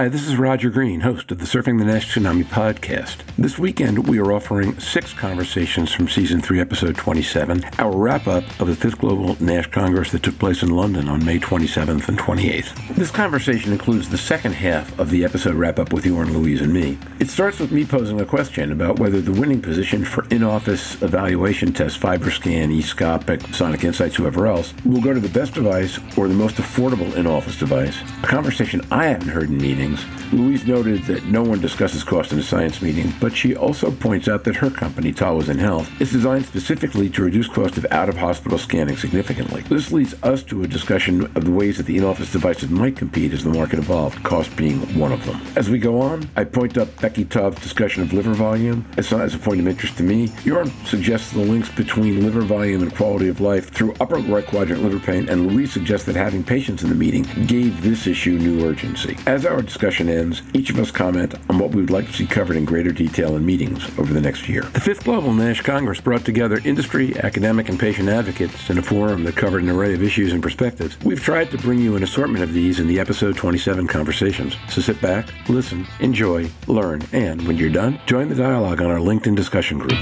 Hi, this is Roger Green, host of the Surfing the Nash Tsunami podcast. This weekend, we are offering six conversations from season three, episode 27, our wrap up of the fifth Global Nash Congress that took place in London on May 27th and 28th. This conversation includes the second half of the episode wrap up with Jorn, Louise, and me. It starts with me posing a question about whether the winning position for in office evaluation tests, FibroScan, eScopic, Sonic Incytes, whoever else, will go to the best device or the most affordable in office device. A conversation I haven't heard in meetings meetings, Louise noted that no one discusses cost in a science meeting, but she also points out that her company, Towers in Health, is designed specifically to reduce cost of out-of-hospital scanning significantly. This leads us to a discussion of the ways that the in-office devices might compete as the market evolved, cost being one of them. As we go on, I point up Becky Taub's discussion of liver volume as, as a point of interest to me. Jorn suggests the links between liver volume and quality of life through upper right quadrant liver pain, and Louise suggests that having patients in the meeting gave this issue new urgency. As our discussion ends, each of us comment on what we would like to see covered in greater detail in meetings over the next year. The Fifth Global NASH Congress brought together industry, academic, and patient advocates in a forum that covered an array of issues and perspectives. We've tried to bring you an assortment of these in the episode 27 conversations. So sit back, listen, enjoy, learn, and when you're done, join the dialogue on our LinkedIn discussion group.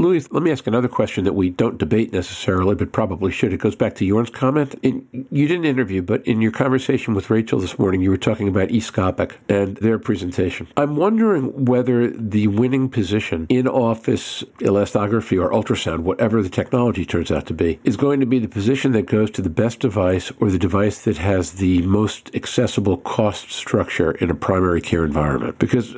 Louis, let me ask another question that we don't debate necessarily, but probably should. It goes back to Jorn's comment. In, you didn't interview, but in your conversation with Rachel this morning, you were talking about eScopic and their presentation. I'm wondering whether the winning position in office elastography or ultrasound, whatever the technology turns out to be, is going to be the position that goes to the best device or the device that has the most accessible cost structure in a primary care environment. Because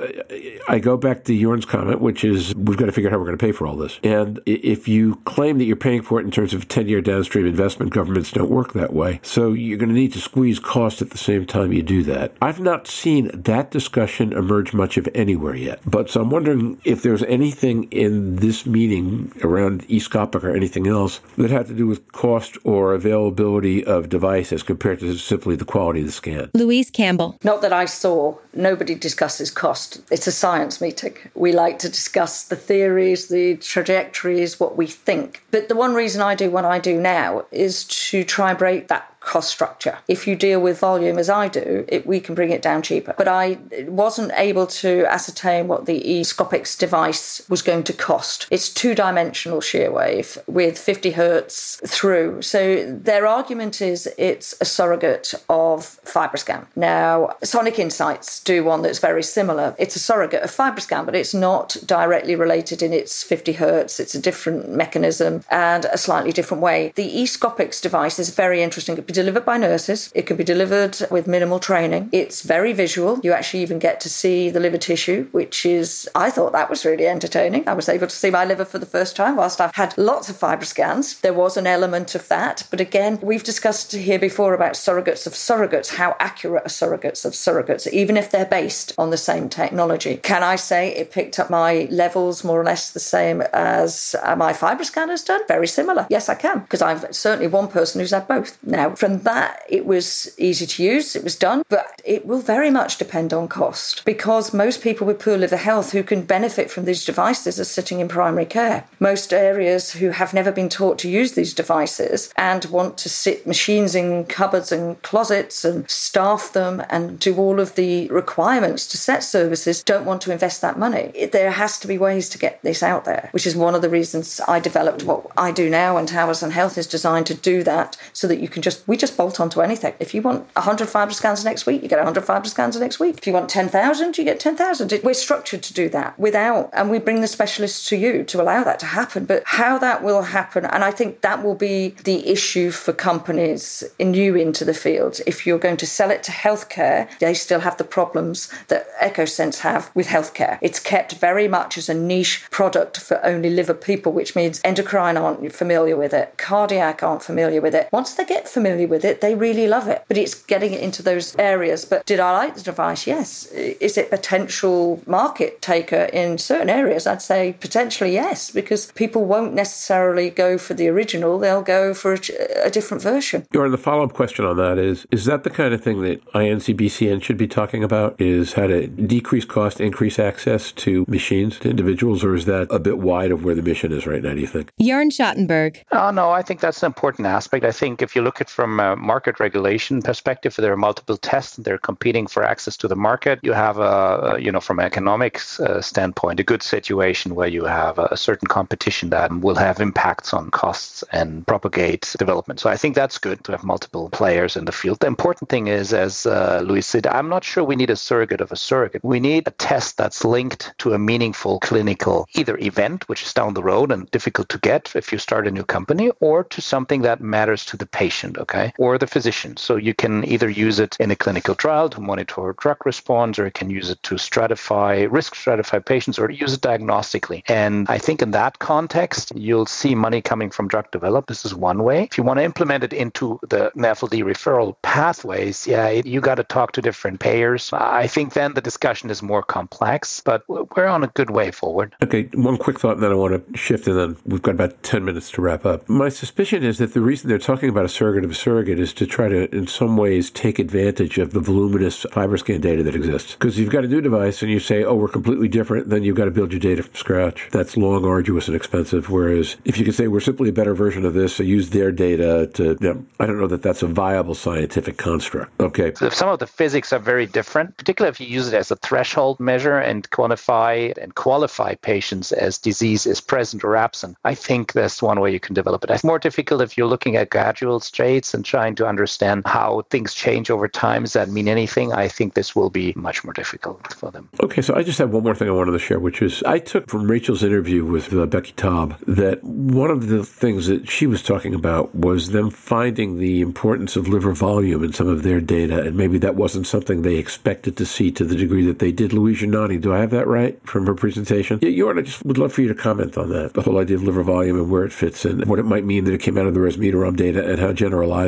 I go back to Jorn's comment, which is we've got to figure out how we're going to pay for all this. And if you claim that you're paying for it in terms of 10 year downstream investment, governments don't work that way. So you're going to need to squeeze cost at the same time you do that. I've not seen that discussion emerge much of anywhere yet. But so I'm wondering if there's anything in this meeting around eScopic or anything else that had to do with cost or availability of device as compared to simply the quality of the scan. Louise Campbell. Not that I saw. Nobody discusses cost. It's a science meeting. We like to discuss the theories, the trajectories, what we think. But the one reason I do what I do now is to try and break that cost structure. If you deal with volume as I do, it, we can bring it down cheaper. But I wasn't able to ascertain what the eScopics device was going to cost. It's two dimensional shear wave with 50 hertz through. So their argument is it's a surrogate of FibroScan. Now, Sonic Incytes do one that's very similar. It's a surrogate of FibroScan, but it's not directly related in its 50 hertz. It's a different mechanism and a slightly different way. The eScopics device is very interesting be delivered by nurses. It can be delivered with minimal training. It's very visual. You actually even get to see the liver tissue, which is, I thought that was really entertaining. I was able to see my liver for the first time whilst I've had lots of FibroScans. There was an element of that. But again, we've discussed here before about surrogates of surrogates, how accurate are surrogates of surrogates, even if they're based on the same technology. Can I say it picked up my levels more or less the same as uh, my FibroScan has done? Very similar. Yes, I can, because I'm certainly one person who's had both. Now, from that, it was easy to use, it was done, but it will very much depend on cost because most people with poor liver health who can benefit from these devices are sitting in primary care. Most areas who have never been taught to use these devices and want to sit machines in cupboards and closets and staff them and do all of the requirements to set services don't want to invest that money. There has to be ways to get this out there, which is one of the reasons I developed what I do now and Towers and Health is designed to do that so that you can just we just bolt onto anything. If you want 100 FibroScans next week, you get 100 FibroScans next week. If you want 10,000, you get 10,000. We're structured to do that without, and we bring the specialists to you to allow that to happen. But how that will happen, and I think that will be the issue for companies new into the field. If you're going to sell it to healthcare, they still have the problems that Echosens have with healthcare. It's kept very much as a niche product for only liver people, which means endocrine aren't familiar with it, cardiac aren't familiar with it. Once they get familiar familiar with it, they really love it. But it's getting it into those areas. But did I like the device? Yes. Is it potential market taker in certain areas? I'd say potentially yes, because people won't necessarily go for the original, they'll go for a, a different version. Or the follow up question on that is Is that the kind of thing that INCBCN should be talking about? Is how to decrease cost, increase access to machines, to individuals, or is that a bit wide of where the mission is right now, do you think? Jörn Schattenberg. Oh, no, I think that's an important aspect. I think if you look at from a market regulation perspective, there are multiple tests and they're competing for access to the market. You have, a, you know, from an economics uh, standpoint, a good situation where you have a certain competition that will have impacts on costs and propagate development. So I think that's good to have multiple players in the field. The important thing is, as uh, Louise said, I'm not sure we need a surrogate of a surrogate. We need a test that's linked to a meaningful clinical either event, which is down the road and difficult to get if you start a new company, or to something that matters to the patient, okay, or the physician. So you can either use it in a clinical trial to monitor drug response, or you can use it to stratify, risk stratify patients, or use it diagnostically. And I think in that context, you'll see money coming from drug development. This is one way. If you want to implement it into the NAFLD referral pathways, yeah, you got to talk to different payers. I think then the discussion is more complex, but we're on a good way forward. Okay, one quick thought, and then I want to shift, and then we've got about 10 minutes to wrap up. My suspicion is that the reason they're talking about a surrogate of surrogate is to try to, in some ways, take advantage of the voluminous FibroScan data that exists. Because you've got a new device and you say, oh, we're completely different, then you've got to build your data from scratch. That's long, arduous, and expensive. Whereas if you can say, we're simply a better version of this, so use their data to, you know, I don't know that that's a viable scientific construct. Okay. So some of the physics are very different, particularly if you use it as a threshold measure and quantify and qualify patients as disease is present or absent. I think that's one way you can develop it. It's more difficult if you're looking at gradual states and trying to understand how things change over time. Does that mean anything? I think this will be much more difficult for them. Okay, so I just have one more thing I wanted to share, which is I took from Rachel's interview with uh, Becky Taub that one of the things that she was talking about was them finding the importance of liver volume in some of their data, and maybe that wasn't something they expected to see to the degree that they did. Louise Nani, do I have that right from her presentation? Yeah, Jorn, I just would love for you to comment on that, the whole idea of liver volume and where it fits and what it might mean that it came out of the resmetirom data, and how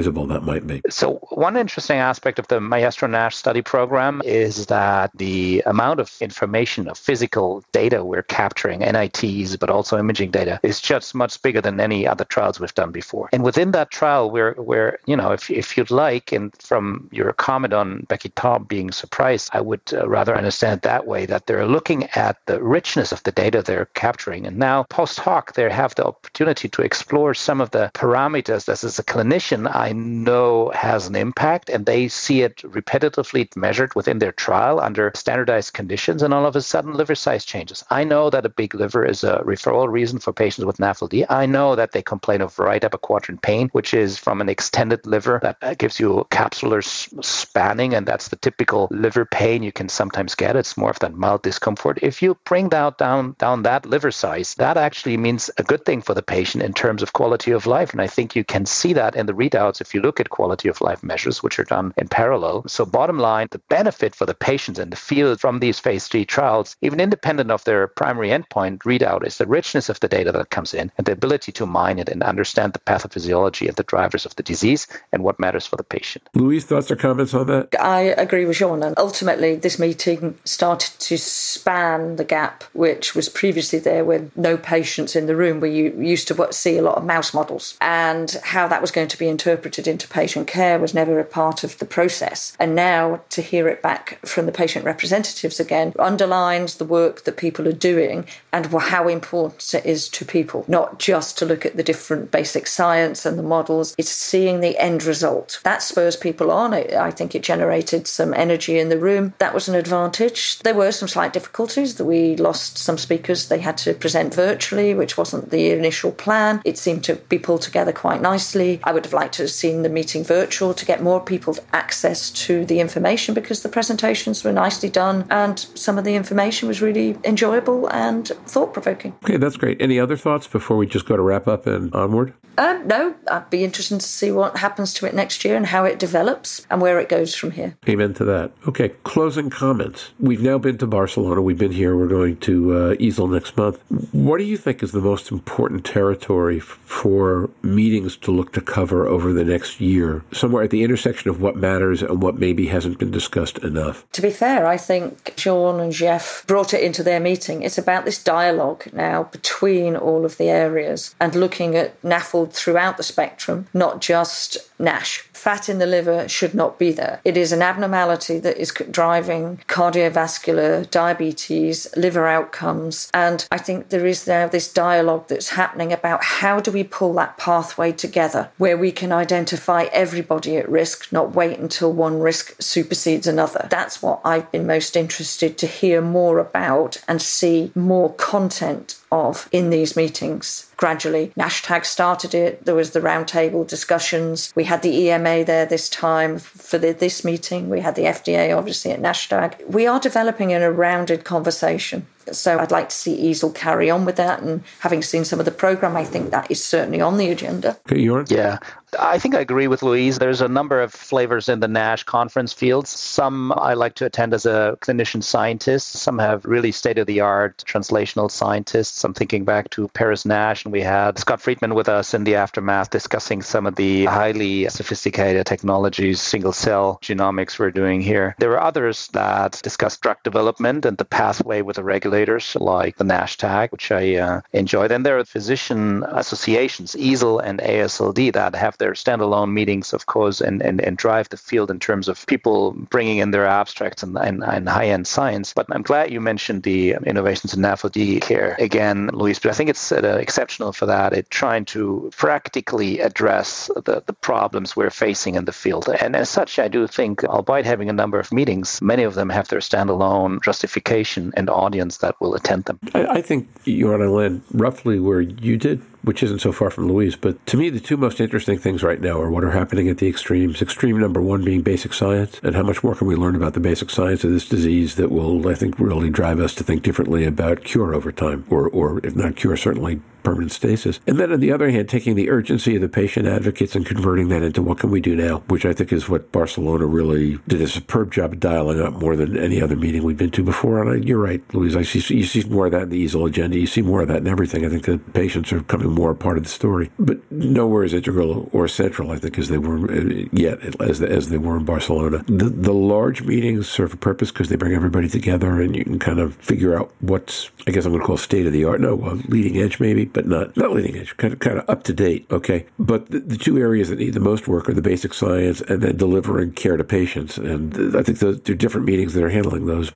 that might be. So one interesting aspect of the Maestro NASH study program is that the amount of information of physical data we're capturing, NITs, but also imaging data, is just much bigger than any other trials we've done before. And within that trial, we're, we're you know, if, if you'd like, and from your comment on Becky Taub being surprised, I would uh, rather understand it that way that they're looking at the richness of the data they're capturing. And now, post hoc, they have the opportunity to explore some of the parameters that, as a clinician, know has an impact, and they see it repetitively measured within their trial under standardized conditions. And all of a sudden, liver size changes. I know that a big liver is a referral reason for patients with NAFLD. I know that they complain of right upper quadrant pain, which is from an extended liver that uh, gives you capsular spanning, and that's the typical liver pain you can sometimes get. It's more of that mild discomfort. If you bring down down down that liver size, that actually means a good thing for the patient in terms of quality of life. And I think you can see that in the readouts if you look at quality of life measures, which are done in parallel. So bottom line, the benefit for the patients and the field from these phase three trials, even independent of their primary endpoint readout, is the richness of the data that comes in and the ability to mine it and understand the pathophysiology and the drivers of the disease and what matters for the patient. Louise, thoughts or comments on that? I agree with Jorn. And ultimately, this meeting started to span the gap which was previously there with no patients in the room, where you used to see a lot of mouse models. And how that was going to be interpreted into patient care was never a part of the process. And now to hear it back from the patient representatives again underlines the work that people are doing and how important it is to people, not just to look at the different basic science and the models, it's seeing the end result. That spurs people on. I think it generated some energy in the room. That was an advantage. There were some slight difficulties that we lost some speakers. They had to present virtually, which wasn't the initial plan. It seemed to be pulled together quite nicely. I would have liked to seen the meeting virtual to get more people access to the information because the presentations were nicely done and some of the information was really enjoyable and thought provoking. Okay, that's great. Any other thoughts before we just go to wrap up and onward? Um, no, I'd be interested to see what happens to it next year and how it develops and where it goes from here. Amen to that. Okay, closing comments. We've now been to Barcelona. We've been here. We're going to uh, EASL next month. What do you think is the most important territory for meetings to look to cover over the the next year, somewhere at the intersection of what matters and what maybe hasn't been discussed enough? To be fair, I think Sean and Jeff brought it into their meeting. It's about this dialogue now between all of the areas and looking at NAFLD throughout the spectrum, not just NASH. Fat in the liver should not be there. It is an abnormality that is driving cardiovascular, diabetes, liver outcomes. And I think there is now this dialogue that's happening about how do we pull that pathway together where we can identify everybody at risk, not wait until one risk supersedes another. That's what I've been most interested to hear more about and see more content of in these meetings gradually. Nashtag started it. There was the roundtable discussions. We had the EMA there this time for the, this meeting. We had the FDA obviously at Nashtag. We are developing in a rounded conversation. So I'd like to see EASL carry on with that. And having seen some of the program, I think that is certainly on the agenda. Okay, Yeah, I think I agree with Louise. There's a number of flavors in the NASH conference fields. Some I like to attend as a clinician scientist. Some have really state of the art translational scientists. I'm thinking back to Paris Nash, and we had Scott Friedman with us in the aftermath discussing some of the highly sophisticated technologies, single cell genomics we're doing here. There were others that discussed drug development and the pathway with a the regulators, like the NASH tag, which I uh, enjoyed. And there are physician associations, EASL and ASLD, that have their standalone meetings, of course, and, and, and drive the field in terms of people bringing in their abstracts and, and, and high end science. But I'm glad you mentioned the innovations in NAFLD here again, Louise, but I think it's uh, exceptional for that. It trying to practically address the, the problems we're facing in the field. And as such, I do think, albeit having a number of meetings, many of them have their standalone justification and audience that will attend them. I, I think you're on a land roughly where you did which isn't so far from Louise. But to me, the two most interesting things right now are what are happening at the extremes. Extreme number one being basic science, and how much more can we learn about the basic science of this disease that will, I think, really drive us to think differently about cure over time, or, or if not cure, certainly permanent stasis. And then on the other hand, taking the urgency of the patient advocates and converting that into what can we do now, which I think is what Barcelona really did a superb job of dialing up more than any other meeting we've been to before. And I, you're right, Louise. I see you see more of that in the EASL agenda. You see more of that in everything. I think the patients are coming more part of the story, but nowhere as integral or central, I think, as they were uh, yet as as they were in Barcelona. The the large meetings serve a purpose because they bring everybody together, and you can kind of figure out what's I guess I'm going to call state of the art. No, well, leading edge maybe but not not leading edge, kind of kind of up to date. Okay, but the, the, two areas that need the most work are the basic science and then delivering care to patients. And I think those are different meetings that are handling those.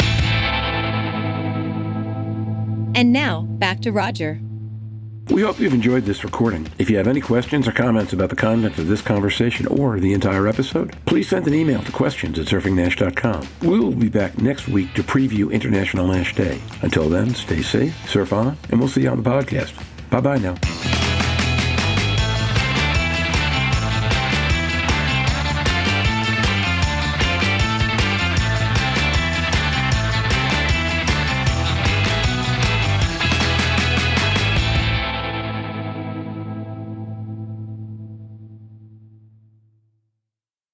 And now back to Roger. We hope you've enjoyed this recording. If you have any questions or comments about the content of this conversation or the entire episode, please send an email to questions at surfingnash.com. We will be back next week to preview International NASH Day. Until then, stay safe, surf on, and we'll see you on the podcast. Bye bye now.